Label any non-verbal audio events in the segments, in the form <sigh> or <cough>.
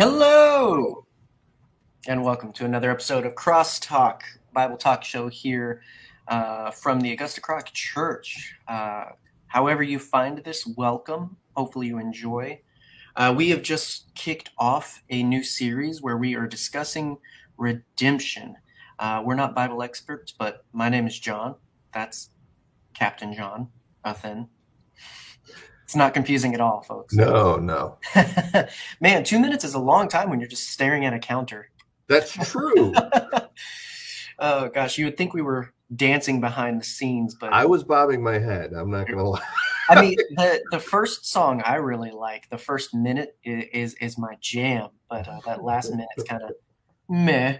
Hello, and welcome to another episode of Crosstalk Bible Talk Show here uh, from the Augusta Kroc Church. Uh, however, you find this, welcome. Hopefully, you enjoy. Uh, we have just kicked off a new series where we are discussing redemption. Uh, we're not Bible experts, but my name is John. That's Captain John. Nothing. It's not confusing at all, folks. No, no. <laughs> Man, two minutes is a long time when you're just staring at a counter. That's true. <laughs> oh gosh, you would think we were dancing behind the scenes, but I was bobbing my head. I'm not gonna lie. I mean, <laughs> the the first song I really like, the first minute is is, my jam, but uh, that last minute is kind of meh.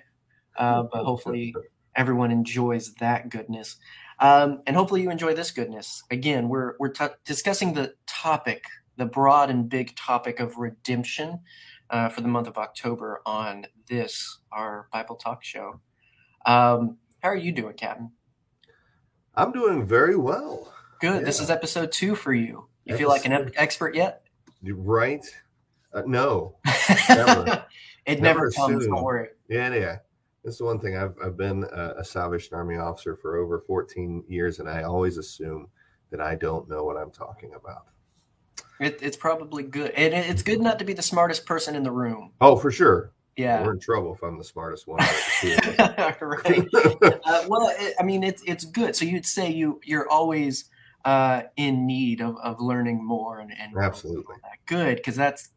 Uh, but hopefully, everyone enjoys that goodness. Um, and hopefully you enjoy this goodness. Again, we're we're t- discussing the topic, the broad and big topic of redemption uh, for the month of October on this our Bible Talk show. Um, how are you doing, Captain? I'm doing very well. Good. Yeah. This is episode two for you. You episode. feel like an ep- expert yet? Right? Uh, no. <laughs> Never. it never, never comes. Don't worry. Yeah, yeah. This is one thing I've, I've been a, a Salvation Army officer for over 14 years, and I always assume that I don't know what I'm talking about. It, it's probably good. And it's good not to be the smartest person in the room. Oh, for sure. Yeah. We're in trouble if I'm the smartest one. <laughs> right. uh, well, it, I mean, it's, it's good. So you'd say you, you're always uh, in need of, of learning more and, and absolutely good. Cause that's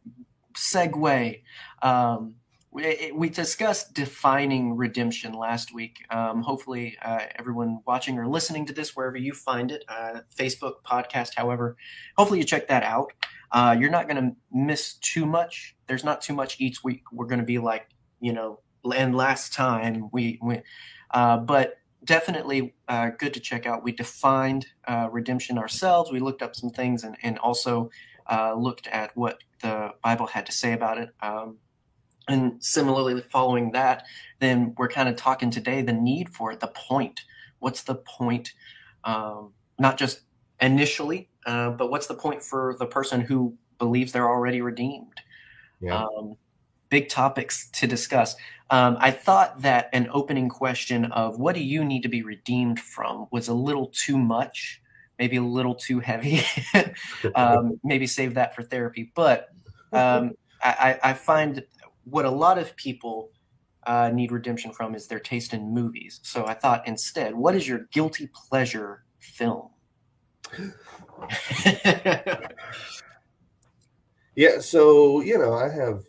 segue. Um, we, discussed defining redemption last week. Um, hopefully, uh, everyone watching or listening to this, wherever you find it, uh, Facebook, podcast, however, hopefully you check that out. Uh, you're not going to miss too much. There's not too much each week. We're going to be like, you know, and last time we, we uh, but definitely uh, good to check out. We defined uh, redemption ourselves. We looked up some things and, and also looked at what the Bible had to say about it. Um, and similarly, following that, then we're kind of talking today the need for it, the point. What's the point? Um, not just initially, uh, but what's the point for the person who believes they're already redeemed? Yeah. Um, big topics to discuss. Um, I thought that an opening question of what do you need to be redeemed from was a little too much, maybe a little too heavy. <laughs> <laughs> Um, maybe save that for therapy. But um, I, I, find what a lot of people uh, need redemption from is their taste in movies. So I thought instead, what is your guilty pleasure film? <laughs> yeah, so you know, I have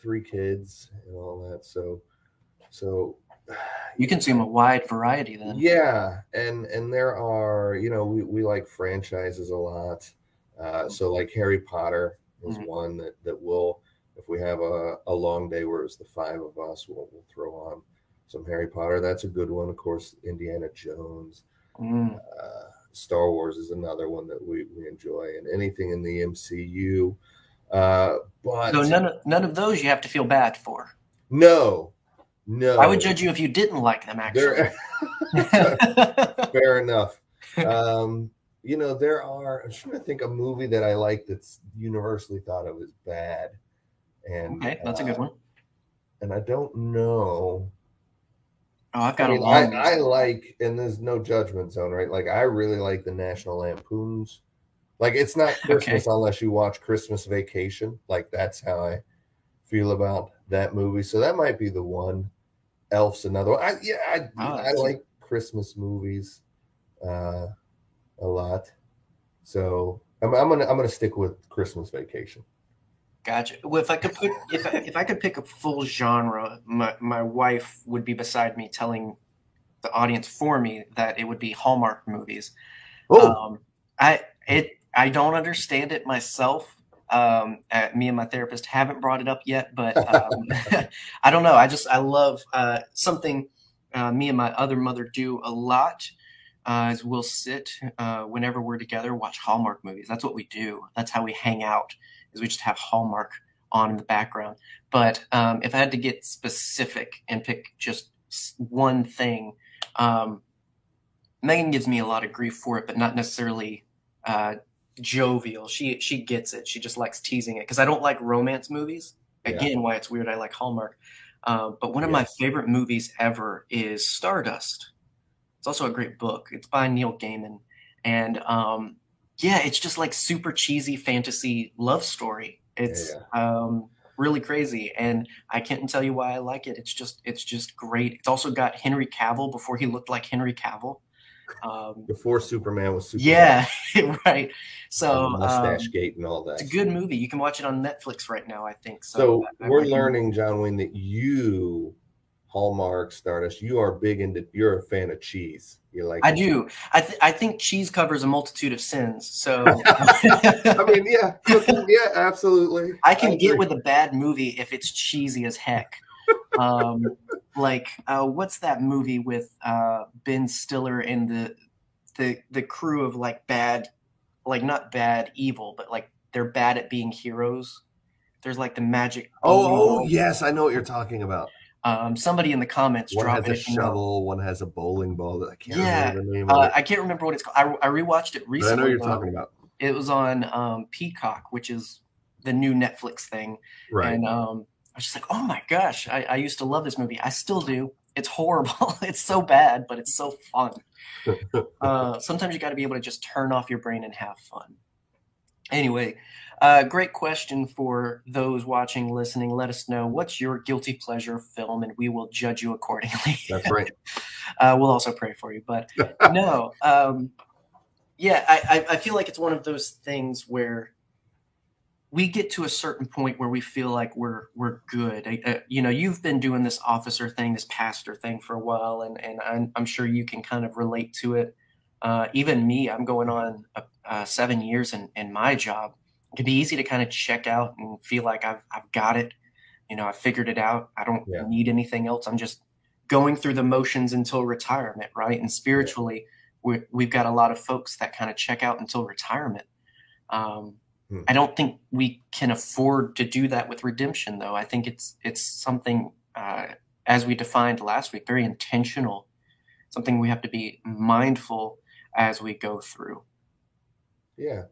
three kids and all that, so so <sighs> you consume a wide variety then. Yeah, and and there are you know we, we like franchises a lot. Uh, so like Harry Potter is mm-hmm. one that that will if we have a, a long day where it's the five of us, we'll, we'll throw on some Harry Potter. That's a good one. Of course, Indiana Jones. Mm. Uh, Star Wars is another one that we, we enjoy, and anything in the MCU. Uh, but so none of none of those you have to feel bad for. No, no. I would judge you if you didn't like them. Actually, <laughs> <laughs> fair enough. Um, you know, there are. I'm trying to think a movie that I like that's universally thought of as bad. And okay, that's uh, a good one. And I don't know. Oh, I've got I mean, a long. I, I, like, and there's no judgment zone, right? Like, I really like the National Lampoons. Like, it's not <laughs> Christmas okay. unless you watch Christmas Vacation. Like, that's how I feel about that movie. So that might be the one. Elf's another one. I, yeah, I, oh, I like Christmas movies uh, a lot. So I'm, I'm gonna I'm gonna stick with Christmas Vacation. Gotcha. Well, if I could put if I, if I could pick a full genre, my my wife would be beside me telling the audience for me that it would be Hallmark movies. Um, I it I don't understand it myself. Um, uh, me and my therapist haven't brought it up yet, but um, <laughs> I don't know. I just I love uh, something uh, me and my other mother do a lot. Uh, is we'll sit uh, whenever we're together, watch Hallmark movies. That's what we do. That's how we hang out is we just have Hallmark on in the background. But um, if I had to get specific and pick just one thing, um, Megan gives me a lot of grief for it, but not necessarily uh, jovial. She she gets it. She just likes teasing it because I don't like romance movies. again, yeah. why it's weird I like Hallmark. Uh, but one of yes. my favorite movies ever is Stardust. It's also a great book. It's by Neil Gaiman, and um, yeah, it's just like super cheesy fantasy love story. It's yeah. um, really crazy, and I can't tell you why I like it. It's just it's just great. It's also got Henry Cavill before he looked like Henry Cavill. Um, before Superman was Superman. Yeah, <laughs> right. So mustache um, gate and all that. It's a good movie. You can watch it on Netflix right now. I think. So, so I, we're learning, John Wayne, that you Hallmark, Stardust. You are big into. You're a fan of cheese. You like? I do. I th- I think cheese covers a multitude of sins. So. <laughs> I mean, yeah, yeah, absolutely. I can I get with a bad movie if it's cheesy as heck. Um, <laughs> like uh, what's that movie with uh, Ben Stiller and the the the crew of like bad, like not bad evil, but like they're bad at being heroes. There's like the magic. Oh, oh yes, I know what you're talking about. Um, somebody in the comments one has a shovel, one has a bowling ball that I can't yeah, remember the name uh, I can't remember what it's called. I, I rewatched it recently. But I know you're talking about. It was on um, Peacock, which is the new Netflix thing. Right. And um, I was just like, oh my gosh, I, I used to love this movie. I still do. It's horrible. <laughs> it's so bad, but it's so fun. <laughs> uh, sometimes you got to be able to just turn off your brain and have fun. Anyway, uh, great question for those watching, listening. Let us know what's your guilty pleasure film, and we will judge you accordingly. <laughs> That's right. <laughs> uh, we'll also pray for you, but <laughs> no, um, yeah, I, I feel like it's one of those things where we get to a certain point where we feel like we're we're good. Uh, you know, you've been doing this officer thing, this pastor thing for a while, and and I'm, I'm sure you can kind of relate to it. Uh, even me, I'm going on uh, seven years in, in my job, can be easy to kind of check out and feel like I've, I've got it. You know, I figured it out. I don't yeah. need anything else. I'm just going through the motions until retirement, right? And spiritually, we, we've got a lot of folks that kind of check out until retirement. Um, hmm. I don't think we can afford to do that with redemption, though. I think it's it's something, uh, as we defined last week, very intentional, something we have to be mindful as we go through. Yeah,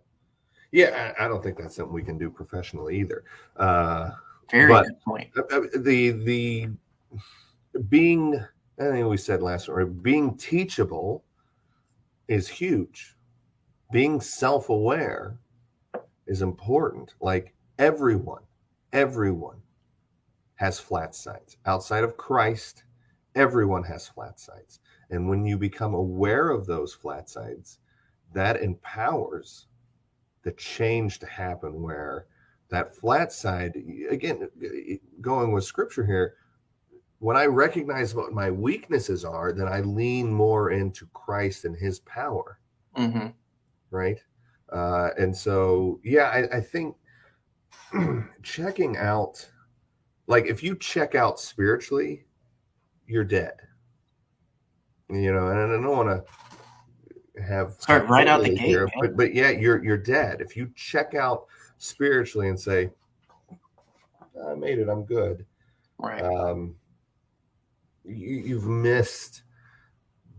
yeah, I, don't think that's something we can do professionally either. Uh, Very good point. The the being I think we said last week, being teachable is huge. Being self-aware is important. Like everyone, everyone has flat sides. Outside of Christ, everyone has flat sides. And when you become aware of those flat sides, that empowers the change to happen where that flat side again going with scripture here when i recognize what my weaknesses are then i lean more into christ and his power. Mm-hmm. right? Uh, and so yeah I, I think <clears throat> checking out like if you check out spiritually you're dead. You know and i don't want to have start right out the gate. But but yeah, you're you're dead. If you check out spiritually and say, "I made it, I'm good," right? Um, you, you've missed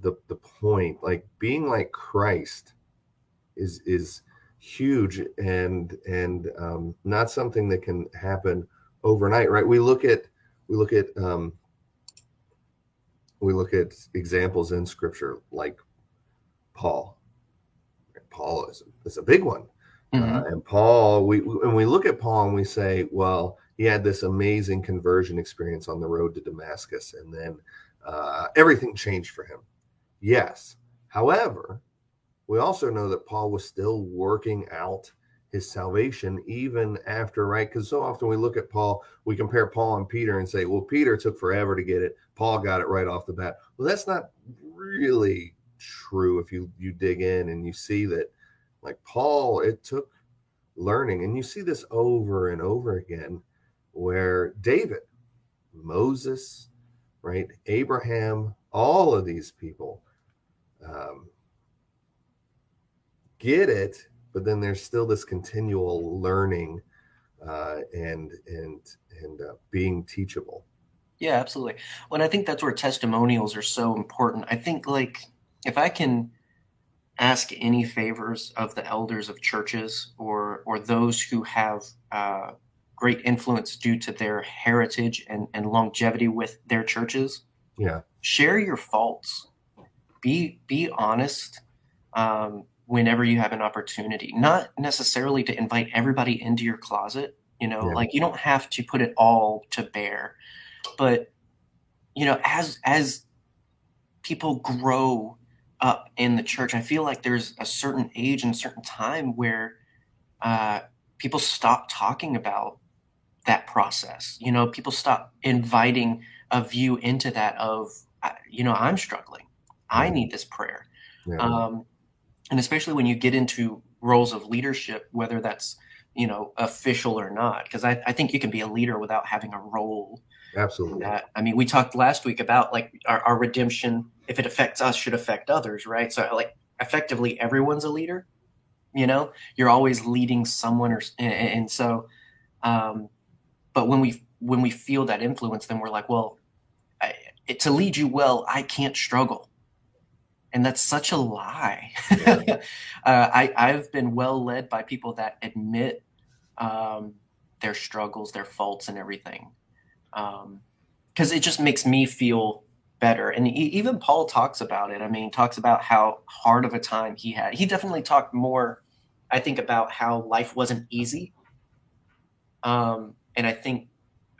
the the point. Like being like Christ is is huge and and um, not something that can happen overnight, right? We look at we look at um, we look at examples in Scripture like Paul. Paul is, is a big one. Uh, mm-hmm. Uh, and Paul, we when we look at Paul and we say, well, he had this amazing conversion experience on the road to Damascus, and then uh, everything changed for him. Yes. However, we also know that Paul was still working out his salvation even after, right? Because so often we look at Paul, we compare Paul and Peter and say, well, Peter took forever to get it. Paul got it right off the bat. Well, that's not really true if you you dig in and you see that like paul it took learning and you see this over and over again where david moses right abraham all of these people um, get it but then there's still this continual learning uh, and and and uh, being teachable. Yeah absolutely. Well i think that's where testimonials are so important. I think like if I can ask any favors of the elders of churches or or those who have uh, great influence due to their heritage and, and longevity with their churches. Yeah. Share your faults. Be be honest um, whenever you have an opportunity. Not necessarily to invite everybody into your closet. You know, yeah. like you don't have to put it all to bear, but you know, as as people grow up in the church, I feel like there's a certain age and a certain time where uh, people stop talking about that process. You know, people stop inviting a view into that of, you know, I'm struggling. I need this prayer. Yeah. Um, and especially when you get into roles of leadership, whether that's, you know, official or not, because I, I think you can be a leader without having a role. Absolutely. I mean, we talked last week about like our, our redemption, if it affects us, should affect others, right? So, like, effectively, everyone's a leader. You know, you're always leading someone, or and, and so, um, but when we when we feel that influence, then we're like, well, I, it, to lead you well, I can't struggle, and that's such a lie. Yeah. <laughs> uh, I I've been well led by people that admit um, their struggles, their faults, and everything, because um, it just makes me feel better. And he, even Paul talks about it. I mean, talks about how hard of a time he had. He definitely talked more, I think, about how life wasn't easy. Um, and I think,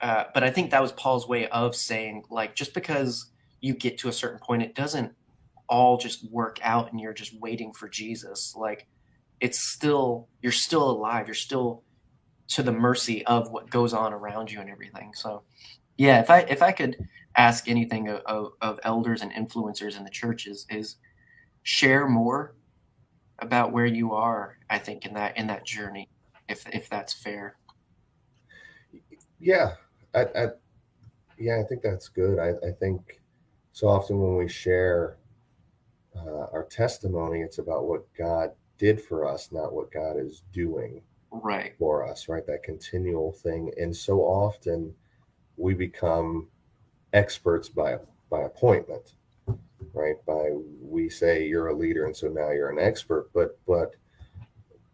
uh, but I think that was Paul's way of saying, like, just because you get to a certain point, it doesn't all just work out and you're just waiting for Jesus. Like, it's still, you're still alive. You're still to the mercy of what goes on around you and everything. So, yeah, if I if I could ask anything of, of, elders and influencers in the churches is share more about where you are. I think in that in that journey, if if that's fair. Yeah, I, I yeah, I think that's good. I, I think so often when we share uh, our testimony, it's about what God did for us, not what God is doing right for us. Right, that continual thing, and so often we become experts by by appointment, right? By we say you're a leader, and so now you're an expert. But but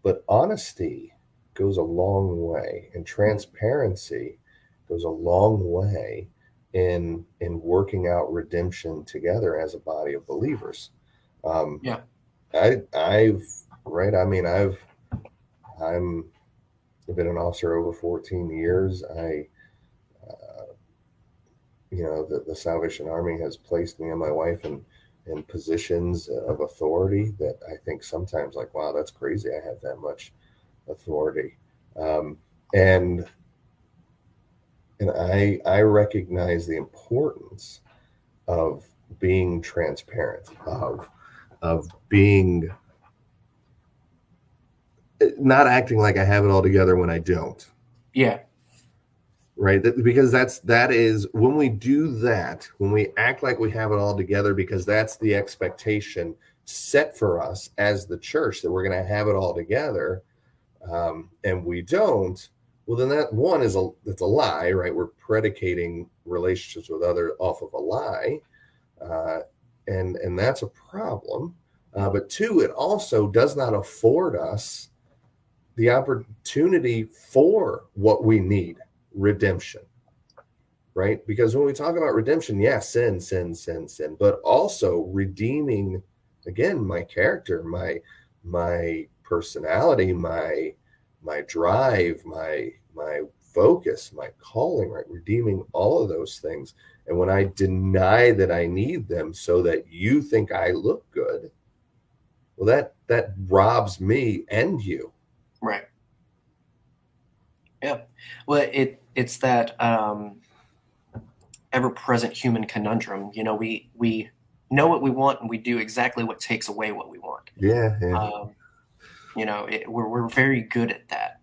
but honesty goes a long way and transparency goes a long way in in working out redemption together as a body of believers um yeah i i've right i mean i've i'm I've been an officer over 14 years i uh, you know the, the salvation army has placed me and my wife in in positions of authority that i think sometimes like wow that's crazy i have that much authority. Um, and and I I recognize the importance of being transparent, of of being not acting like I have it all together when I don't. Yeah. Right. Because that's that is when we do that, when we act like we have it all together, because that's the expectation set for us as the church that we're going to have it all together um, and we don't, well, then that one is a it's a lie, right? We're predicating relationships with other off of a lie, uh, and and that's a problem. Uh, but two, it also does not afford us the opportunity for what we need redemption right because when we talk about redemption yeah sin sin sin sin but also redeeming again my character my my personality, my my drive, my my focus, my calling, right? Redeeming all of those things. And when I deny that I need them so that you think I look good, well that that robs me and you. Right. Yeah. Well, it it's that um ever present human conundrum. You know, we we know what we want and we do exactly what takes away what we want. Yeah. yeah. Um, you know, it, we're, we're very good at that.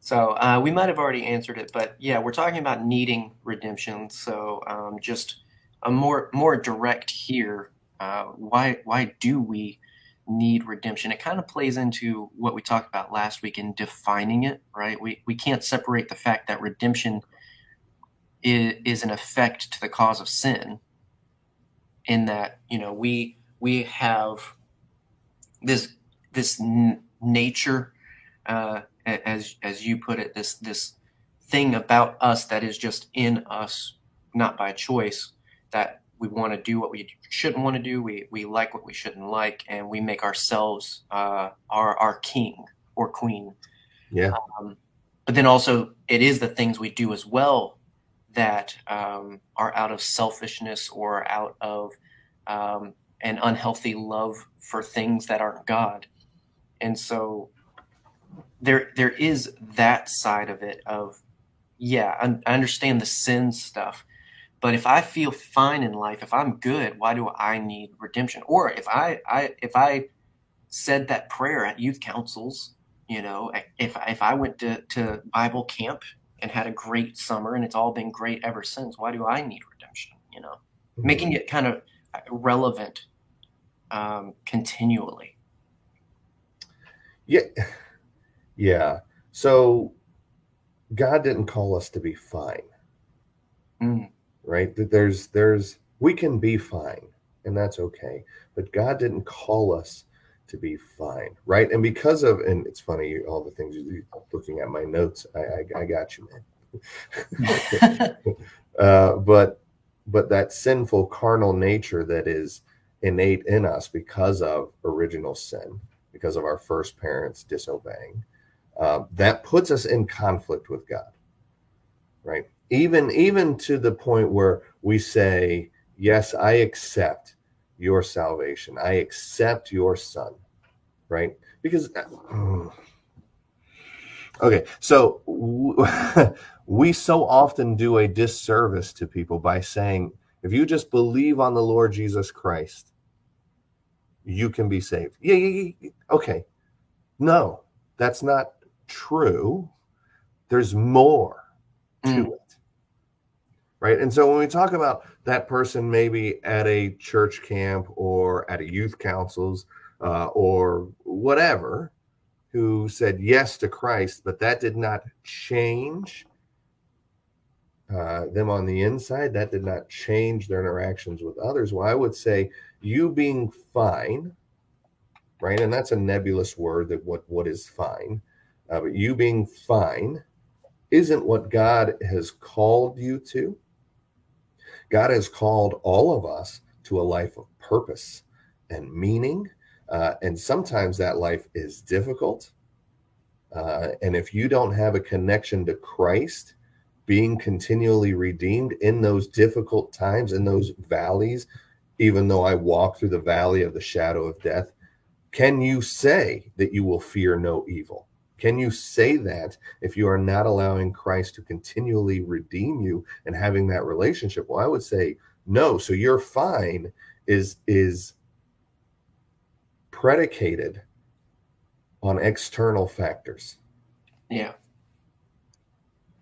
So uh, we might have already answered it, but yeah, we're talking about needing redemption. So um, just a more more direct here. Uh, why why do we need redemption? It kind of plays into what we talked about last week in defining it. Right? We we can't separate the fact that redemption is, is an effect to the cause of sin. In that you know we we have this this n- nature uh, as as you put it, this this thing about us that is just in us, not by choice, that we want to do what we shouldn't want to do, we we like what we shouldn't like, and we make ourselves uh, our our king or queen. Yeah. Um, but then also, it is the things we do as well that um, are out of selfishness or out of um, an unhealthy love for things that aren't God. And so there there is that side of it of yeah, I, I understand the sin stuff, but if I feel fine in life, if I'm good, why do I need redemption? Or if I, I if I said that prayer at youth councils, you know, if if I went to, to Bible camp and had a great summer and it's all been great ever since, why do I need redemption? You know, mm-hmm. making it kind of relevant um, continually. Yeah. Yeah. So God didn't call us to be fine. Mm. Right? That there's there's we can be fine and that's okay. But God didn't call us to be fine. Right. And because of and it's funny, all the things you do looking at my notes, I I, I got you, man. <laughs> <laughs> uh, but but that sinful carnal nature that is innate in us because of original sin, because of our first parents disobeying, uh, that puts us in conflict with God, right? Even even to the point where we say, "Yes, I accept your salvation. I accept your Son," right? Because okay, so <laughs> we so often do a disservice to people by saying, "If you just believe on the Lord Jesus Christ." you can be saved. Yeah, yeah, yeah. Okay. No, that's not true. There's more to mm. it. Right. And so when we talk about that person maybe at a church camp or at a youth councils uh, or whatever, who said yes to Christ, but that did not change uh, them on the inside, that did not change their interactions with others. Well, I would say you being fine, right? And that's a nebulous word that what what is fine, uh, but you being fine isn't what God has called you to. God has called all of us to a life of purpose and meaning, uh, and sometimes that life is difficult. Uh, and if you don't have a connection to Christ, being continually redeemed in those difficult times, in those valleys, even though I walk through the valley of the shadow of death, can you say that you will fear no evil? Can you say that if you are not allowing Christ to continually redeem you and having that relationship? Well, I would say no. So your fine is is predicated on external factors. Yeah.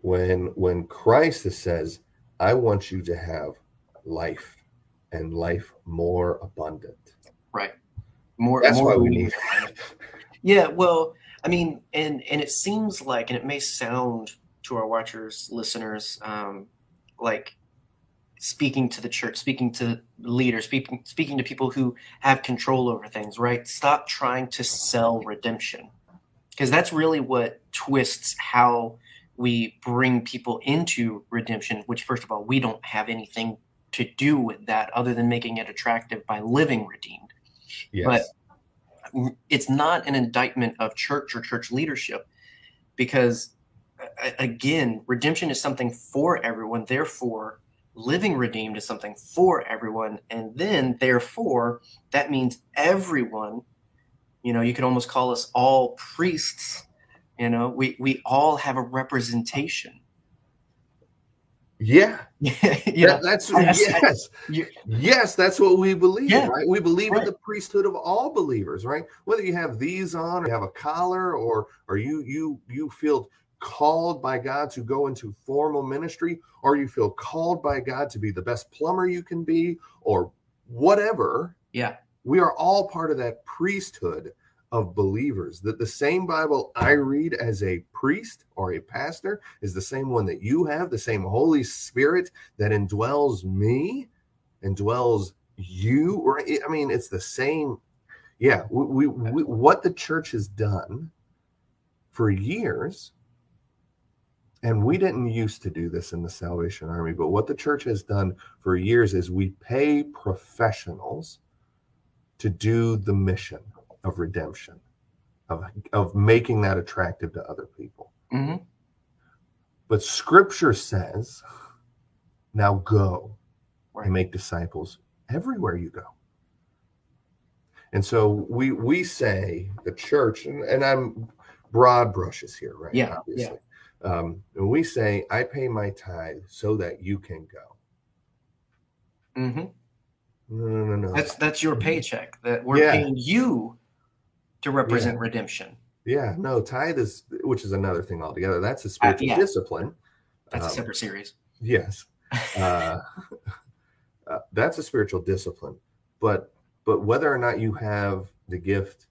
When when Christ says, I want you to have life and life more abundant. Right. More. That's more why we need. yeah. Well, I mean, and and it seems like, and it may sound to our watchers, listeners, um, like speaking to the church, speaking to leaders, speaking speaking to people who have control over things. Right. Stop trying to sell redemption, because that's really what twists how we bring people into redemption. Which, first of all, we don't have anything to do with that other than making it attractive by living redeemed. Yes. But it's not an indictment of church or church leadership because again, redemption is something for everyone. Therefore, living redeemed is something for everyone. And then, therefore, that means everyone, you know, you could almost call us all priests. You know, we, we all have a representation yeah. <laughs> yeah. That, that's yes. yes, that's what we believe, yeah. right? We believe right. in the priesthood of all believers, right? Whether you have these on or you have a collar or or you you you feel called by God to go into formal ministry or you feel called by God to be the best plumber you can be or whatever. Yeah. We are all part of that priesthood of believers. That the same Bible I read as a priest or a pastor is the same one that you have, the same Holy Spirit that indwells me, indwells you. Right? I mean, it's the same. Yeah, we, we, we what the church has done for years, and we didn't used to do this in the Salvation Army, but what the church has done for years is we pay professionals to do the mission of redemption, of, of making that attractive to other people. hmm But scripture says, now go Right. and make disciples everywhere you go. And so we we say the church, and, and I'm broad brushes here, right? Yeah, Obviously. Um, and we say, I pay my tithe so that you can go. hmm No, no, no, no. That's that's your paycheck that we're Yeah. paying you to represent redemption. yeah, no, tithe is, which is another thing altogether. That's a spiritual yeah. discipline. That's a Um, separate series. Yes. Uh, <laughs> uh, that's a spiritual discipline. But but whether or not you have the gift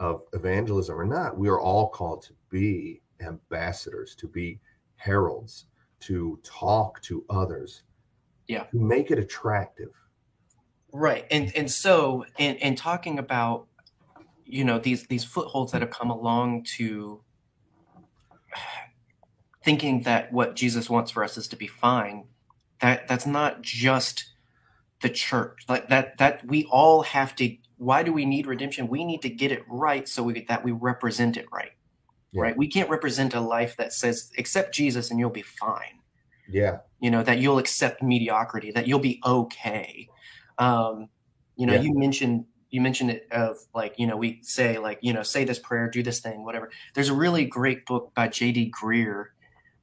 of evangelism or not, we are all called to be ambassadors, to be heralds, to talk to others. Yeah. To make it attractive. Right. And and so in in talking about you know these these footholds that have come along to <sighs> thinking that what Jesus wants for us is to be fine, that that's not just the church. Like that that we all have to why do we need redemption? We need to get it right so we that we represent it right. Yeah. Right? We can't represent a life that says accept Jesus and you'll be fine Yeah. you know that you'll accept mediocrity that you'll be okay um you know Yeah. you mentioned you mentioned it of like you know we say like you know say this prayer do this thing whatever. There's a really great book by jd greear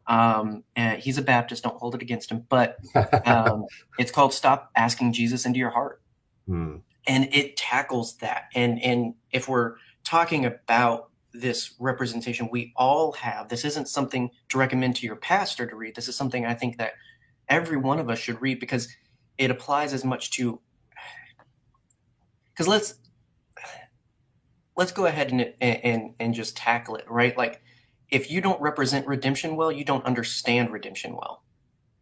um and he's a baptist don't hold it against him but <laughs> um it's called stop asking jesus into your heart. Hmm. and it tackles that. And and if we're talking about this representation we all have this isn't something to recommend to your pastor to read. This is something i think that every one of us should read because it applies as much to because let's let's go ahead and, and and just tackle it right like if you don't represent redemption well you don't understand redemption well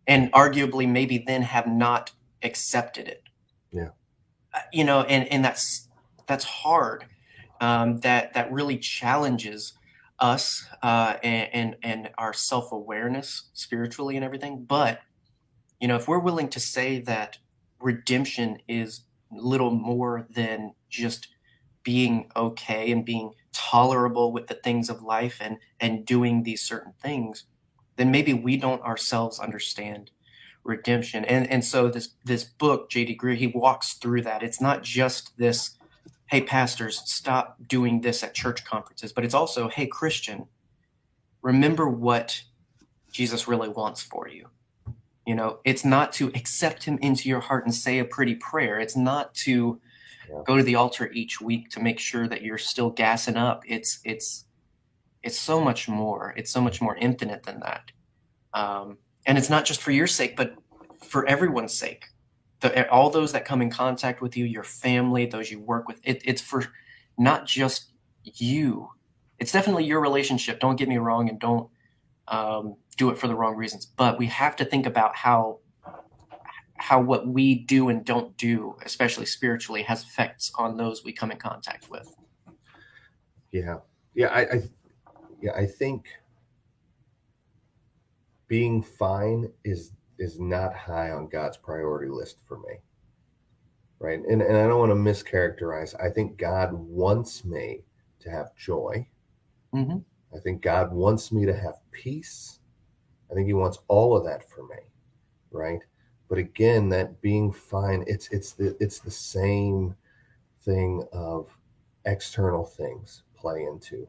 and arguably maybe then have not accepted it Yeah. Uh, you know and and that's that's hard um, that that really challenges us uh, and, and and our self awareness spiritually and everything. But you know, if we're willing to say that redemption is little more than just being okay and being tolerable with the things of life and and doing these certain things, then maybe we don't ourselves understand redemption. And and so this this book, JD Greear, he walks through that. It's not just this hey pastors stop doing this at church conferences but it's also hey christian remember what jesus really wants for you you know it's not to accept him into your heart and say a pretty prayer it's not to Yeah. go to the altar each week to make sure that you're still gassing up it's it's it's so much more it's so much more infinite than that um, and it's not just for your sake but for everyone's sake the, all those that come in contact with you, your family, those you work with, it, it's for not just you. It's definitely your relationship. Don't get me wrong, and don't um, do it for the wrong reasons. But we have to think about how how what we do and don't do, especially spiritually, has effects on those we come in contact with. Yeah, yeah, I, I, yeah, I think being fine is is not high on God's priority list for me, right? And and I don't want to mischaracterize. I think God wants me to have joy. hmm I think God wants me to have peace. I think He wants all of that for me, right? But again, that being fine, it's it's the it's the same thing of external things play into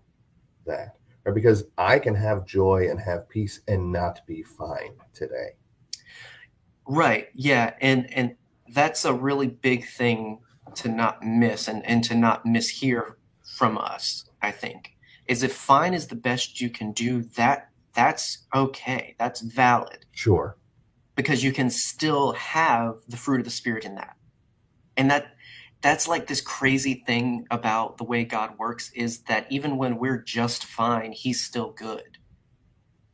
that, right? Because I can have joy and have peace and not be fine today. Right. Yeah. And and that's a really big thing to not miss and, and to not mishear from us, I think. Is if fine is the best you can do, that that's okay. That's valid Sure. because you can still have the fruit of the spirit in that. And that that's like this crazy thing about the way God works is that even when we're just fine, he's still good.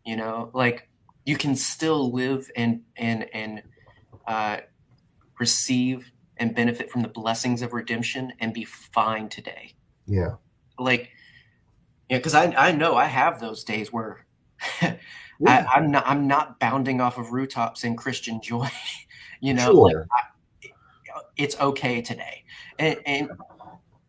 You know, like you can still live and and and uh, receive and benefit from the blessings of redemption and be fine today. Yeah. Like Yeah, because I I know I have those days where <laughs> yeah. I, am not I'm not bounding off of rooftops in Christian joy. <laughs> you know, sure. like I, it's okay today, and, and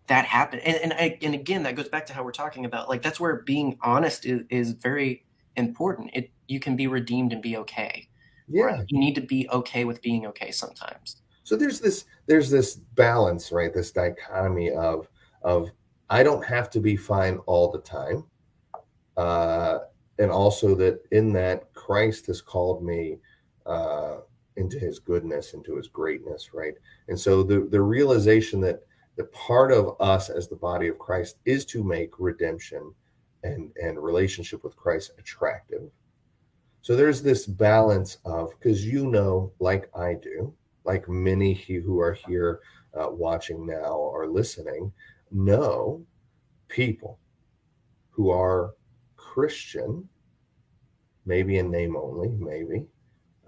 that happened. And, and and again, that goes back to how we're talking about like that's where being honest is, is very important. It you can be redeemed and be okay. Yeah, right? you need to be okay with being okay sometimes. So there's this there's this balance, right? This dichotomy of of I don't have to be fine all the time. Uh, and also that in that Christ has called me uh, into his goodness, into his greatness, right? And so the, the realization that the part of us as the body of Christ is to make redemption and, and relationship with Christ attractive. So there's this balance of, because you know, like I do, like many who are here uh, watching now or listening, know people who are Christian, maybe in name only, maybe,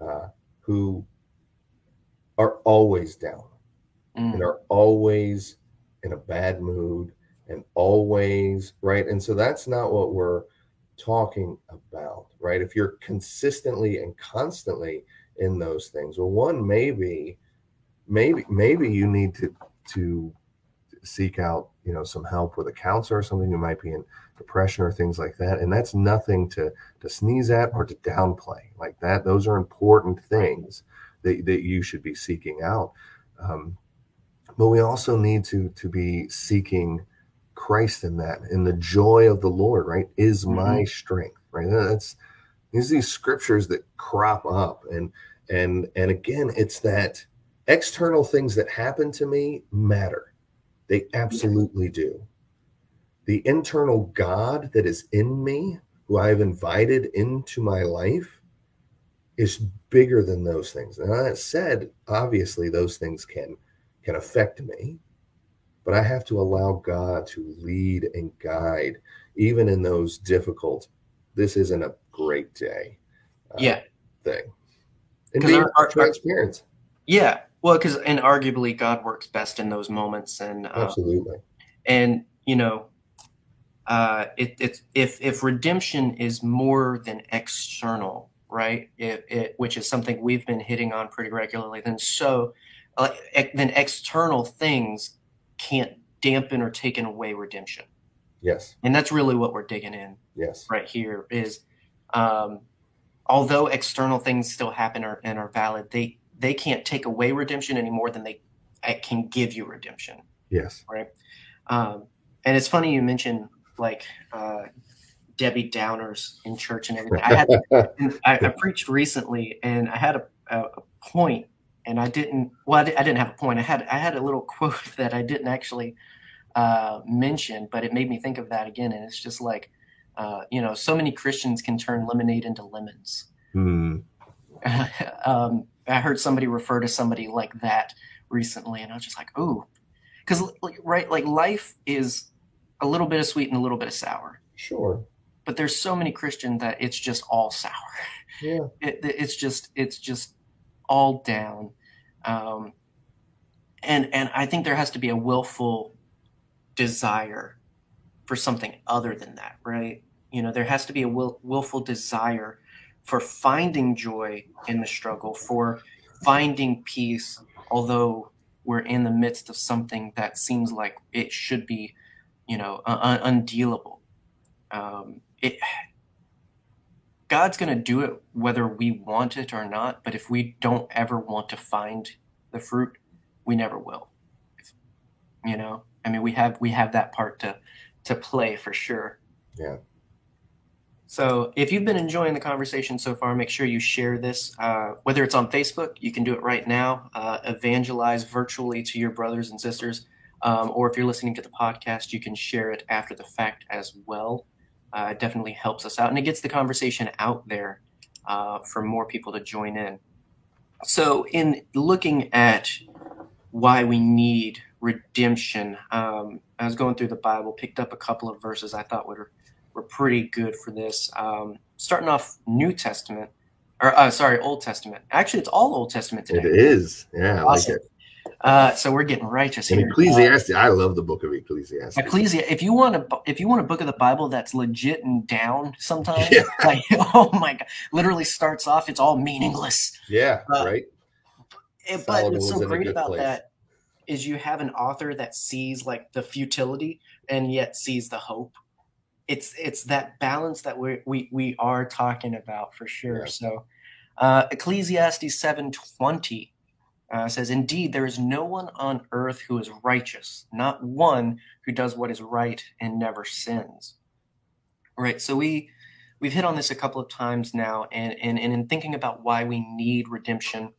uh, who are always down mm. and are always in a bad mood and always right. And so that's not what we're talking about, right? If you're consistently and constantly in those things, well, one maybe, maybe, maybe you need to to seek out you know some help with a counselor or something who might be in depression or things like that. And that's nothing to to sneeze at or to downplay. Like that those are important things that, that you should be seeking out. Um, but we also need to to be seeking christ in that in the joy of the lord right is mm-hmm. my strength right? That's these these scriptures that crop up. And and and again it's that external things that happen to me matter they absolutely do. The internal God that is in me, who I have invited into my life, is bigger than those things. Now that said, obviously those things can can affect me, but I have to allow God to lead and guide, even in those difficult. This isn't a great day. Uh, yeah. Thing. And our, transparent. Yeah, well, because and arguably God works best in those moments, and uh, absolutely, and you know, uh, it, it's if if redemption is more than external, right? It, it, which is something we've been hitting on pretty regularly. Then so, uh, then external things can't dampen or taken away redemption. Yes, and that's really what we're digging in. Yes, right here is, um, although external things still happen or, and are valid, they they can't take away redemption any more than they can give you redemption. Yes. Right. Um, and it's funny you mentioned like uh, Debbie Downers in church and everything. I had <laughs> I, I, preached recently, and I had a, a, a point, and I didn't. Well, I, didn't have a point. I had I had a little <laughs> quote that I didn't actually uh, mention, but it made me think of that again. And it's just like, uh, you know, so many Christians can turn lemonade into lemons. Mm. <laughs> um, I heard somebody refer to somebody like that recently, and I was just like, "Ooh," because right, like life is a little bit of sweet and a little bit of sour. Sure. But there's so many Christian that it's just all sour. Yeah. <laughs> It, it's just it's just all down, um, and and I think there has to be a willful desire for something other than that, right? You know, there has to be a will, willful desire for finding joy in the struggle, for finding peace, although we're in the midst of something that seems like it should be, you know, un- undealable. Um, it, God's going to do it whether we want it or not. But if we don't ever want to find the fruit, we never will. You know, I mean, we have we have that part to to play for sure. Yeah. So if you've been enjoying the conversation so far, make sure you share this. Uh, whether it's on Facebook, you can do it right now. Uh, evangelize virtually to your brothers and sisters. Um, or if you're listening to the podcast, you can share it after the fact as well. Uh, it definitely helps us out and it gets the conversation out there uh, for more people to join in. So, in looking at why we need redemption, um, I was going through the Bible, picked up a couple of verses I thought were were pretty good for this. Um, starting off New Testament, or uh, sorry, Old Testament. Actually, it's all Old Testament today. It is. Yeah, awesome. like Uh, so we're getting righteous And here. Ecclesiastes, I love the book of Ecclesiastes. Uh, Ecclesia. If you want a, if you want a book of the Bible that's legit and down, sometimes, Yeah. <laughs> like oh my god, literally starts off, it's all meaningless. Yeah, Uh, right. It- but what's so great about place. that is you have an author that sees like the futility and yet sees the hope. It's it's that balance that we we we are talking about for sure. Yeah. So, uh, Ecclesiastes seven twenty uh, says, "Indeed, there is no one on earth who is righteous, not one who does what is right and never sins." Right. So we we've hit on this a couple of times now, and and, and in thinking about why we need redemption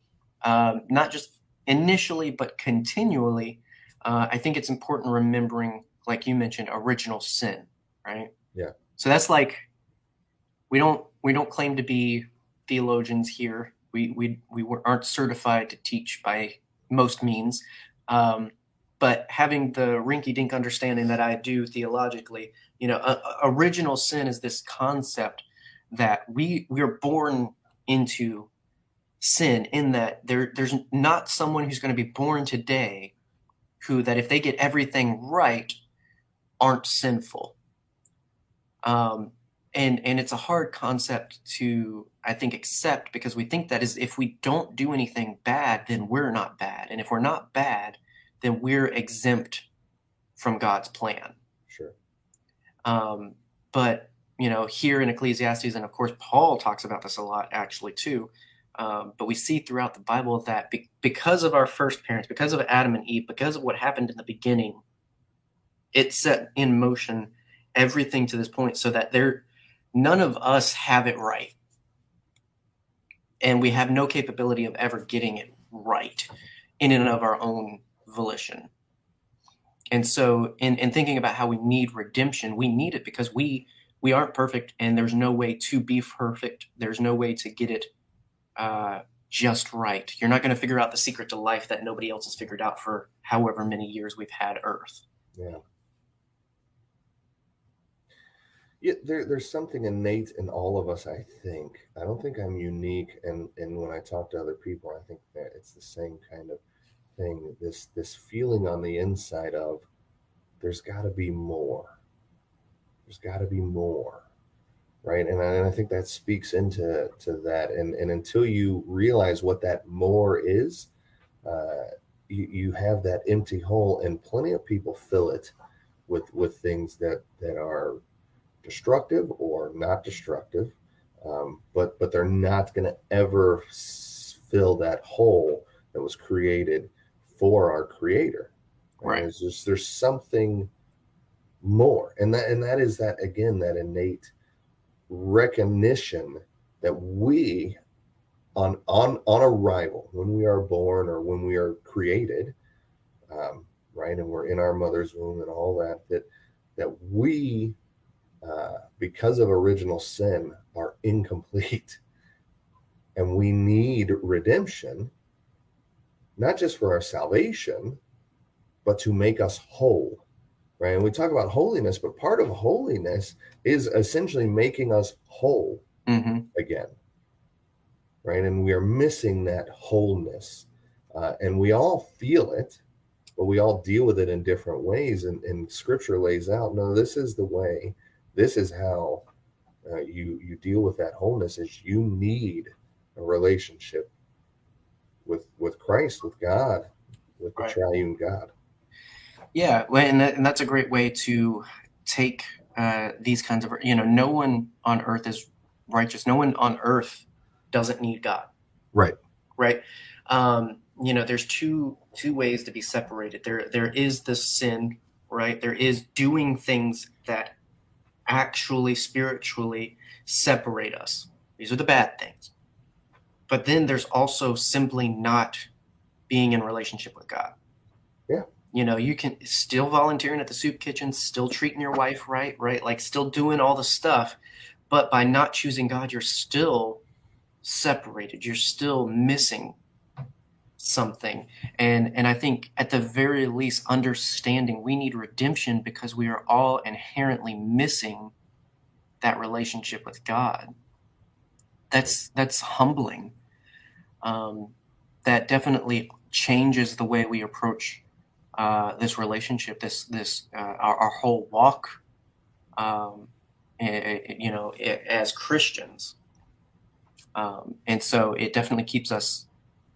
um, not just initially but continually uh, i think it's important remembering like you mentioned original sin right? Yeah. so that's like we don't we don't claim to be theologians here. We we, we aren't certified to teach by most means. Um, but having the rinky-dink understanding that i do theologically you know uh, original sin is this concept that we we're born into sin in that there there's not someone who's going to be born today who that if they get everything right aren't sinful um and and it's a hard concept to i think accept because we think that is if we don't do anything bad then we're not bad and if we're not bad then we're exempt from god's plan Sure. um, but you know, here in Ecclesiastes, and of course Paul talks about this a lot, actually too. Um, but we see throughout the Bible that be- because of our first parents, because of Adam and Eve, because of what happened in the beginning, it set in motion everything to this point, so that there, none of us have it right, and we have no capability of ever getting it right in and of our own volition. And so, in, in thinking about how we need redemption, we need it because we we aren't perfect, and there's no way to be perfect. There's no way to get it uh, just right. You're not going to figure out the secret to life that nobody else has figured out for however many years we've had Earth. Yeah. Yeah, there, there's something innate in all of us, I think. I don't think I'm unique, and and when I talk to other people, I think that it's the same kind of thing. This this feeling on the inside of there's got to be more. There's got to be more, right? And I, and I think that speaks into to that. And and until you realize what that more is, uh, you, you have that empty hole, and plenty of people fill it with with things that that are destructive or not destructive, um, but but they're not going to ever fill that hole that was created for our Creator. And Right. There's just there's something more, and that and that is that again that innate recognition that we on on on arrival when we are born or when we are created um, right and we're in our mother's womb and all that that that we uh, because of original sin are incomplete. <laughs> And we need redemption not just for our salvation but to make us whole right? And we talk about holiness but part of holiness is essentially making us whole Mm-hmm. again right? And we are missing that wholeness uh, and we all feel it but we all deal with it in different ways and, and scripture lays out no this is the way this is how uh, you you deal with that wholeness is you need a relationship with with christ with god with the Right. triune god Yeah, well, and, that, and that's a great way to take uh, these kinds of you know, no one on earth is righteous. No one on earth doesn't need God. Right. Right. Um, you know, there's two two ways to be separated. There there is the sin, right? There is doing things that actually spiritually separate us. These are the bad things. But then there's also simply not being in relationship with God. Yeah. You know, you can still volunteering at the soup kitchen, still treating your wife right, right? Like still doing all the stuff, but by not choosing God, you're still separated. You're still missing something. And and I think at the very least understanding we need redemption because we are all inherently missing that relationship with God. That's that's humbling. Um, that definitely changes the way we approach uh, this relationship, this this uh, our, our, whole walk, um, you know, as Christians. Um, and so it definitely keeps us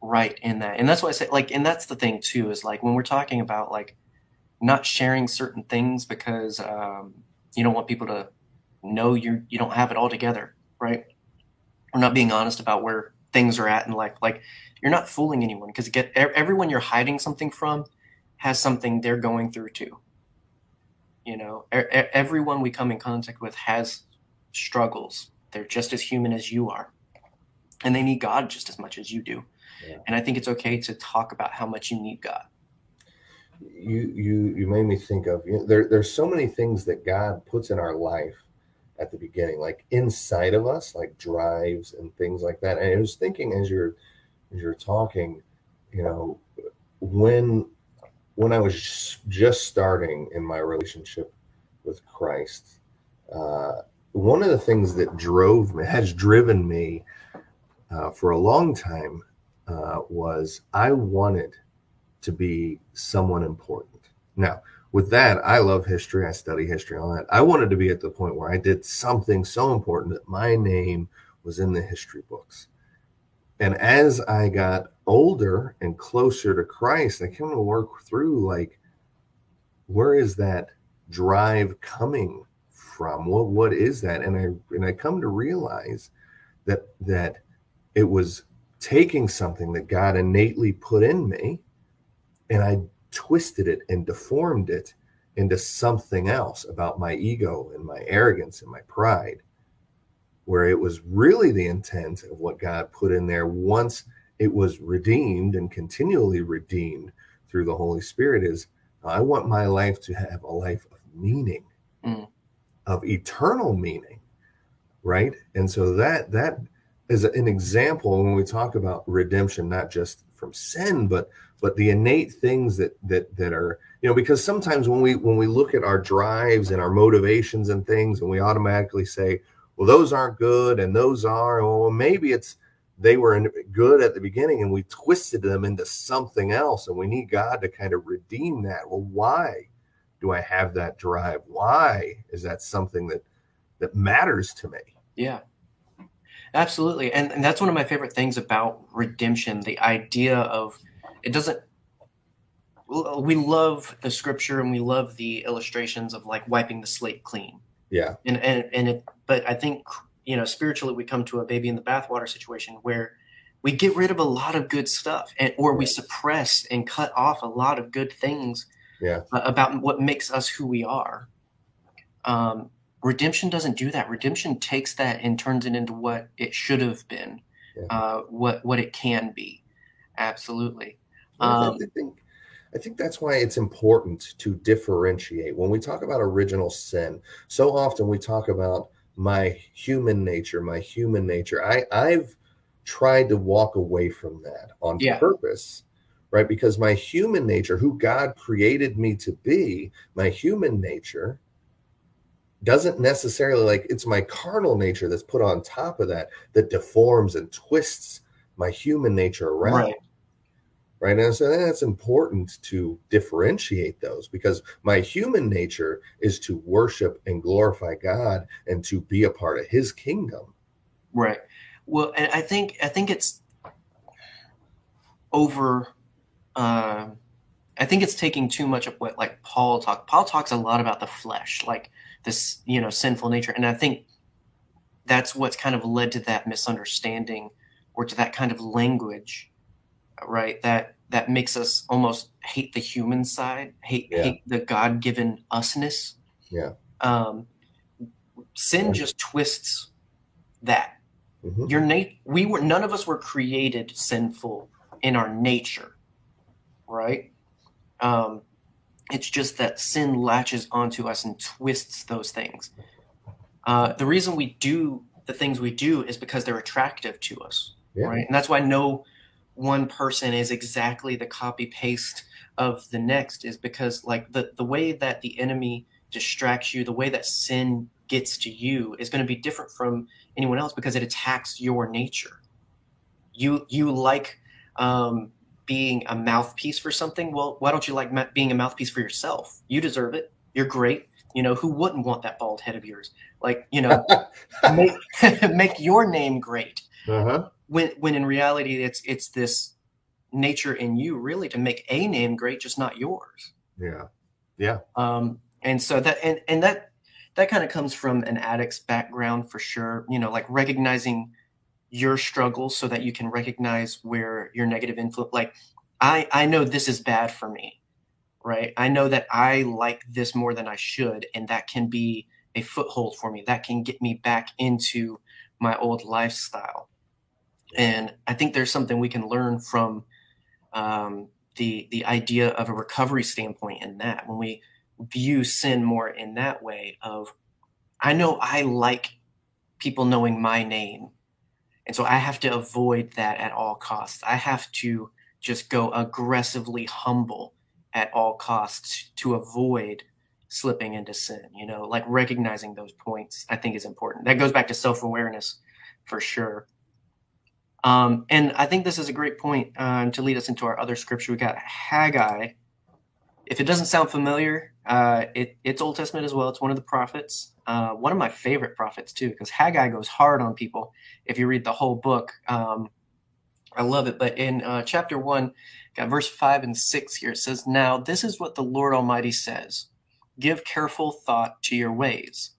right in that. And that's why I say, like, and that's the thing too, is like when we're talking about like not sharing certain things because um, you don't want people to know you you don't have it all together, right? Or not being honest about where things are at in life. Like you're not fooling anyone because get everyone you're hiding something from has something they're going through too. You know, everyone we come in contact with has struggles. They're just as human as you are and they need God just as much as you do. Yeah. And I think it's okay to talk about how much you need God. You you you made me think of you know, there. There's so many things that God puts in our life at the beginning, like inside of us, like drives and things like that. And I was thinking as you're as you're talking, you know, when when I was just starting in my relationship with Christ, uh, one of the things that drove me has driven me uh, for a long time uh, was I wanted to be someone important. Now, with that, I love history. I study history, all that. I wanted to be at the point where I did something so important that my name was in the history books. And as I got older and closer to Christ, I came to work through like, where is that drive coming from? What what is that? And I and I come to realize that that it was taking something that God innately put in me and I twisted it and deformed it into something else about my ego and my arrogance and my pride, where it was really the intent of what God put in there once it was redeemed and continually redeemed through the Holy Spirit is I want my life to have a life of meaning, mm. of eternal meaning, right? And so that that is an example when we talk about redemption, not just from sin, but but the innate things that that that are you know because sometimes when we when we look at our drives and our motivations and things and we automatically say well those aren't good and those are well maybe it's they were good at the beginning and we twisted them into something else and we need god to kind of redeem that. Well why do i have that drive? Why is that something that that matters to me? Yeah Absolutely. And, and that's one of my favorite things about redemption the idea of it doesn't, we love the scripture and we love the illustrations of like wiping the slate clean. Yeah. And, and, and it, but I think, you know, spiritually, we come to a baby in the bathwater situation where we get rid of a lot of good stuff and, or we suppress and cut off a lot of good things yeah. about what makes us who we are. Um, redemption doesn't do that redemption takes that and turns it into what it should have been yeah. uh, what what it can be absolutely um, I think I think that's why it's important to differentiate when we talk about original sin. So often we talk about my human nature, my human nature. I I've tried to walk away from that on yeah. purpose, right? Because my human nature, who God created me to be, my human nature doesn't necessarily like it's my carnal nature that's put on top of that that deforms and twists my human nature around. Right. Right. And so that's important to differentiate those because my human nature is to worship and glorify God and to be a part of his kingdom. Right. Well, and I think I think it's over uh, I think it's taking too much of what like Paul talk. Paul talks a lot about the flesh, like this you know sinful nature and i think that's what's kind of led to that misunderstanding or to that kind of language right that that makes us almost hate the human side hate yeah. hate the god-given usness yeah um sin yeah. just twists that mm-hmm. your nat- we were none of us were created sinful in our nature right um it's just that sin latches onto us and twists those things. Uh, the reason we do the things we do is because they're attractive to us, yeah. right? And that's why no one person is exactly the copy paste of the next, is because like the the way that the enemy distracts you, the way that sin gets to you is going to be different from anyone else because it attacks your nature. You you like um, being a mouthpiece for something, well, why don't you like ma- being a mouthpiece for yourself? You deserve it. You're great. You know, who wouldn't want that bald head of yours? Like, you know, <laughs> make, <laughs> make your name great. Uh-huh. When when in reality it's it's this nature in you really to make a name great, just not yours. Yeah. Yeah. Um, and so that and, and that that kind of comes from an addict's background for sure. You know, like recognizing your struggles so that you can recognize where your negative influence like I I know this is bad for me. Right? I know that I like this more than I should and that can be a foothold for me. That can get me back into my old lifestyle. And I think there's something we can learn from um, the the idea of a recovery standpoint in that when we view sin more in that way of I know I like people knowing my name. And so I have to avoid that at all costs. I have to just go aggressively humble at all costs to avoid slipping into sin you know like recognizing those points i think is important. That goes back to self-awareness for sure. Um, and i think this is a great point um, to lead us into our other scripture. We got haggai. If it doesn't sound familiar uh, it, it's old testament as well. It's one of the prophets uh, one of my favorite prophets too because haggai goes hard on people if you read the whole book um, i love it but in uh, chapter 1 got verse 5 and 6 here it says now this is what the lord almighty says Give careful thought to your ways.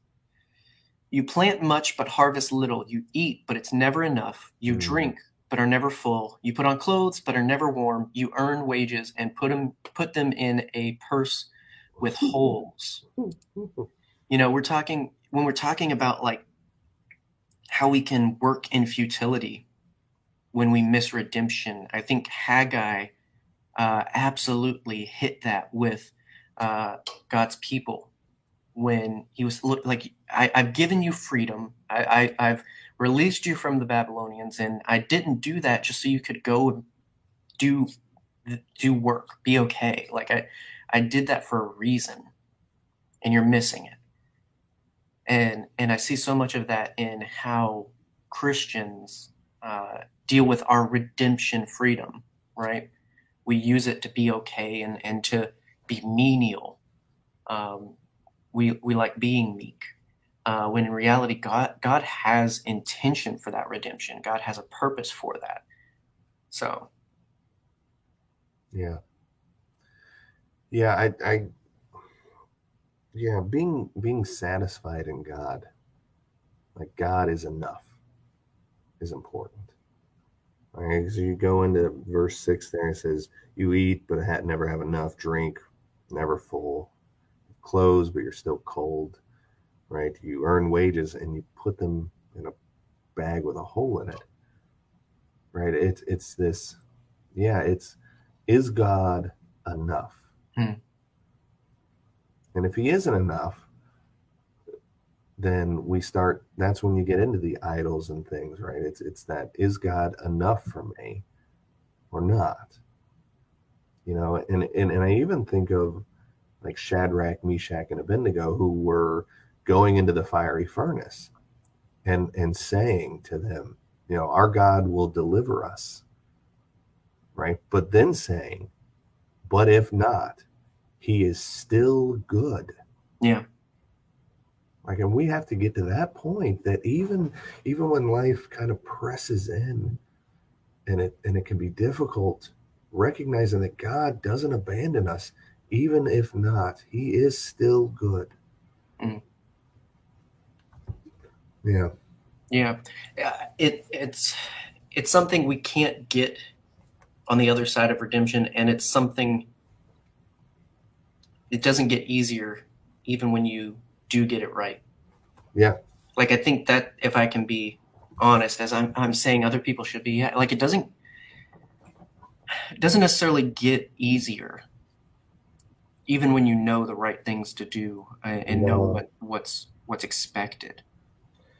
You plant much but harvest little. You eat, but it's never enough. You mm. drink, but are never full. You put on clothes, but are never warm. You earn wages and put them put them in a purse with holes. <laughs> You know, we're talking when we're talking about like how we can work in futility when we miss redemption. I think Haggai uh, absolutely hit that with uh, God's people when he was like, I, have given you freedom. I, I, have released you from the Babylonians, and I didn't do that just so you could go do do work, be okay. Like I, I did that for a reason, and you're missing it. And and I see so much of that in how Christians uh, deal with our redemption freedom. Right, we use it to be okay and and to be menial. Um, we we like being meek. Uh, when in reality, God God has intention for that redemption. God has a purpose for that. So, yeah, yeah, I, I, yeah, being being satisfied in God, like God is enough, is important. Right, so you go into verse six there, it says, "You eat, but never have enough. Drink, never full, clothes, but you're still cold, right? You earn wages and you put them in a bag with a hole in it, right? It's it's this, yeah. It's is God enough? Hmm. And if He isn't enough, then we start. That's when you get into the idols and things, right? It's it's that is God enough for me, or not? you know and, and and i even think of like shadrach meshach and abednego who were going into the fiery furnace and and saying to them you know our god will deliver us right but then saying but if not he is still good yeah like and we have to get to that point that even even when life kind of presses in and it and it can be difficult recognizing that God doesn't abandon us, even if not, He is still good. Mm. Yeah. Yeah. It it's it's something we can't get on the other side of redemption, and it's something it doesn't get easier even when you do get it right. Yeah. Like I think that if I can be honest, as I'm I'm saying other people should be, like it doesn't it doesn't necessarily get easier even when you know the right things to do uh, and, know what, what's what's expected.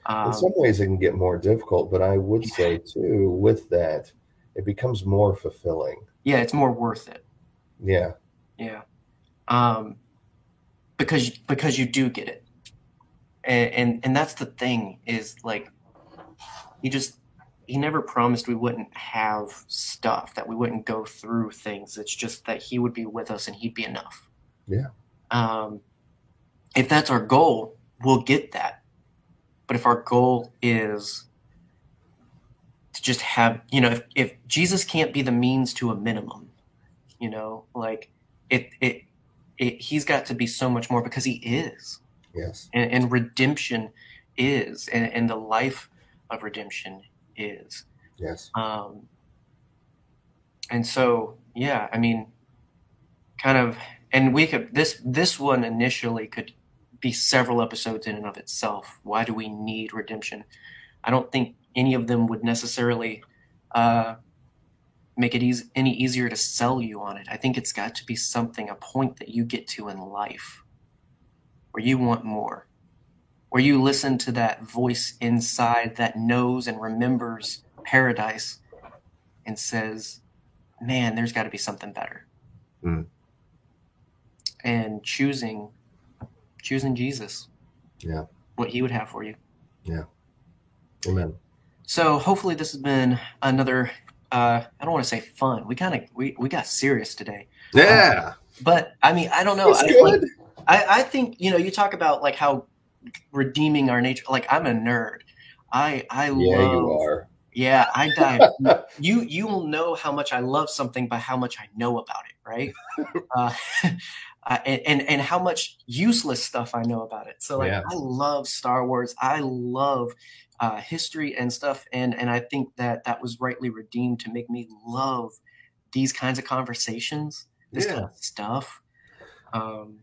Um, in some ways it can get more difficult but i would say too with that it becomes more fulfilling. Yeah it's more worth it. Yeah. Yeah um because because you do get it and and, and that's the thing is like you just he never promised we wouldn't have stuff, that we wouldn't go through things. It's just that he would be with us and he'd be enough. Yeah. Um, if that's our goal, we'll get that. But if our goal is to just have, you know, if, if Jesus can't be the means to a minimum, you know, like it, it, it he's got to be so much more because he is. Yes. And, and redemption is, and, and the life of redemption is. Yes. Um, and so, yeah, I mean, kind of, and we could this this one initially could be several episodes in and of itself. Why do we need redemption? I don't think any of them would necessarily uh, make it easy, any easier to sell you on it. I think it's got to be something, a point that you get to in life where you want more, where you listen to that voice inside that knows and remembers paradise and says, man, there's got to be something better. Mm. And choosing, choosing Jesus. Yeah. What he would have for you. Yeah. Amen. So hopefully this has been another uh, I don't want to say fun. We kind of we, we got serious today. Yeah. Um, but I mean, I don't know. I, good. like, I, I think you know you talk about like how redeeming our nature. Like I'm a nerd. I I yeah, love. you are. Yeah, I <laughs> dive. you you will know how much I love something by how much I know about it, right? <laughs> uh, <laughs> uh, and, and and how much useless stuff I know about it. So like Yeah. I love Star Wars. I love uh, history and stuff, and and I think that that was rightly redeemed to make me love these kinds of conversations, this kind of stuff. Um,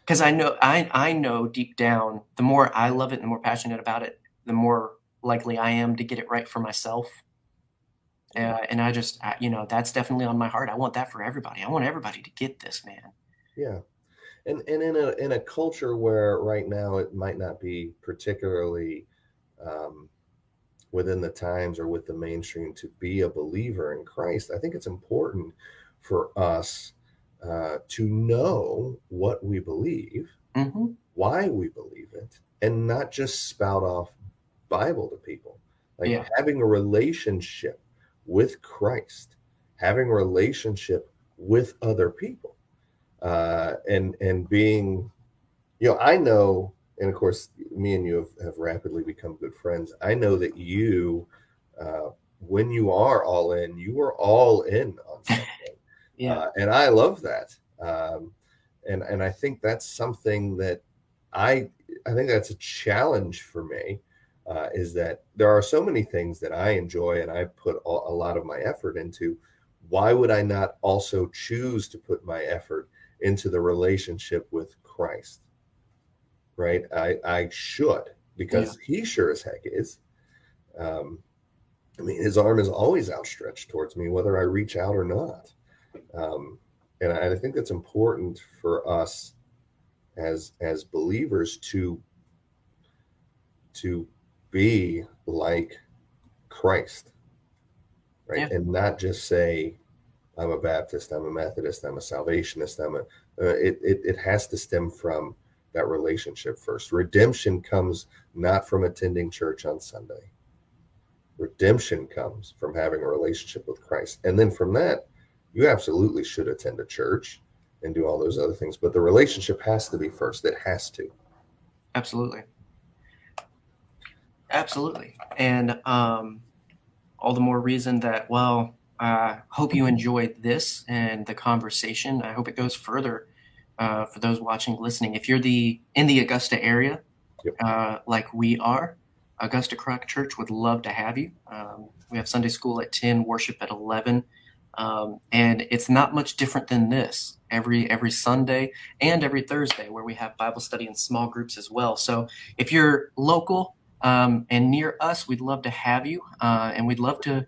because I know I I know deep down, the more I love it, and the more passionate about it, the more likely I am to get it right for myself. Uh, and I just, I, you know, that's definitely on my heart. I want that for everybody. I want everybody to get this, man. Yeah. And and in a in a culture where right now it might not be particularly um, within the times or with the mainstream to be a believer in Christ, I think it's important for us uh, to know what we believe, hmm why we believe it, and not just spout off Bible to people. Like Yeah. having a relationship with Christ, having a relationship with other people, uh, and and being, you know, I know, and of course, me and you have, have rapidly become good friends. I know that you, uh, when you are all in, you are all in on <laughs> something. Yeah. Uh, and I love that. Um, and and I think that's something that I I think that's a challenge for me. Uh, is that there are so many things that I enjoy and I put a, a lot of my effort into. Why would I not also choose to put my effort into the relationship with Christ? Right? I I should because he sure as heck is. Um, I mean, his arm is always outstretched towards me, whether I reach out or not. Um, and I, I think that's important for us as as believers to to be like Christ, right? Yeah. And not just say, "I'm a Baptist, I'm a Methodist, I'm a Salvationist." I'm a. Uh, it, it it has to stem from that relationship first. Redemption comes not from attending church on Sunday. Redemption comes from having a relationship with Christ, and then from that, you absolutely should attend a church and do all those other things. But the relationship has to be first. It has to. Absolutely. Absolutely. And um, all the more reason that, well, I hope you enjoyed this and the conversation. I hope it goes further uh, for those watching, listening. If you're the in the Augusta area, Yep. uh, like we are, Augusta Kroc Church would love to have you. Um, we have Sunday school at 10, worship at 11. Um, and it's not much different than this every every Sunday and every Thursday, where we have Bible study in small groups as well. So if you're local um, and near us, we'd love to have you, uh, and we'd love to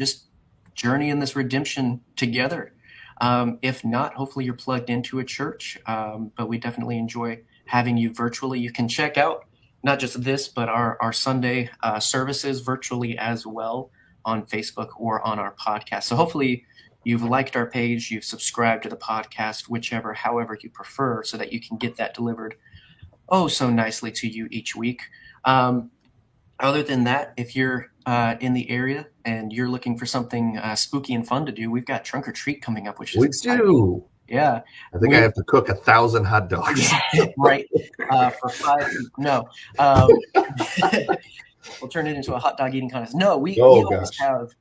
just journey in this redemption together. Um, if not, hopefully you're plugged into a church, um, but we definitely enjoy having you virtually. You can check out not just this, but our, our Sunday uh, services virtually as well on Facebook or on our podcast. So hopefully you've liked our page, you've subscribed to the podcast, whichever, however you prefer, so that you can get that delivered oh so nicely to you each week. Um, other than that, if you're uh, in the area and you're looking for something uh, spooky and fun to do, we've got Trunk or Treat coming up, which is we exciting. do. Yeah, I think We- I have to cook a thousand hot dogs. <laughs> right. Uh, for five. No. Um, <laughs> we'll turn it into a hot dog eating contest. No, we, Oh, we always have.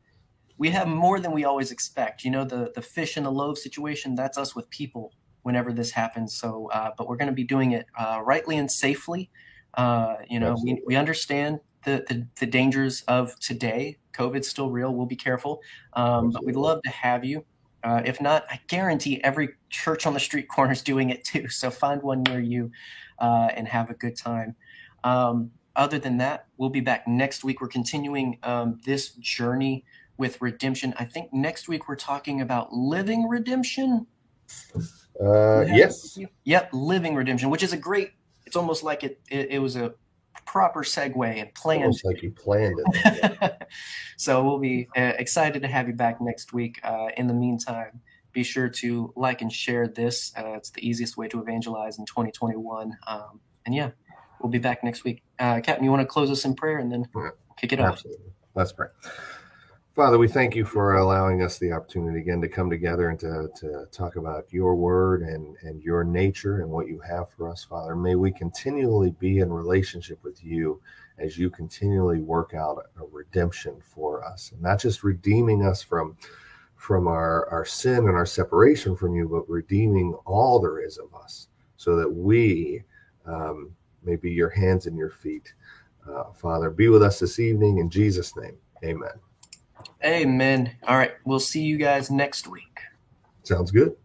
We have more than we always expect. You know, the the fish and the loaf situation. That's us with people. Whenever this happens, so uh, but we're going to be doing it uh, rightly and safely. Uh, you know, we, we understand the, the the dangers of today. COVID's still real. We'll be careful, um, but we'd love to have you. Uh, if not, I guarantee every church on the street corner is doing it too. So find one near you uh, and have a good time. Um, other than that, we'll be back next week. We're continuing um, this journey with redemption. I think next week we're talking about living redemption. Uh, yes. Yep, living redemption, which is a great. It's almost like it. It, it was a proper segue and planned. Almost like you planned it. <laughs> so we'll be uh, excited to have you back next week. Uh, in the meantime, be sure to like and share this. Uh, it's the easiest way to evangelize in 2021. Um, and yeah, we'll be back next week. Uh, Captain, you want to close us in prayer and then Yeah. kick it off? Absolutely. Let's pray. Father, we thank you for allowing us the opportunity again to come together and to, to talk about your word and, and your nature and what you have for us, Father. May we continually be in relationship with you as you continually work out a redemption for us. And not just redeeming us from from our, our sin and our separation from you, but redeeming all there is of us so that we um, may be your hands and your feet. Uh, Father, be with us this evening in Jesus' name. Amen. Amen. All right, we'll see you guys next week. Sounds good.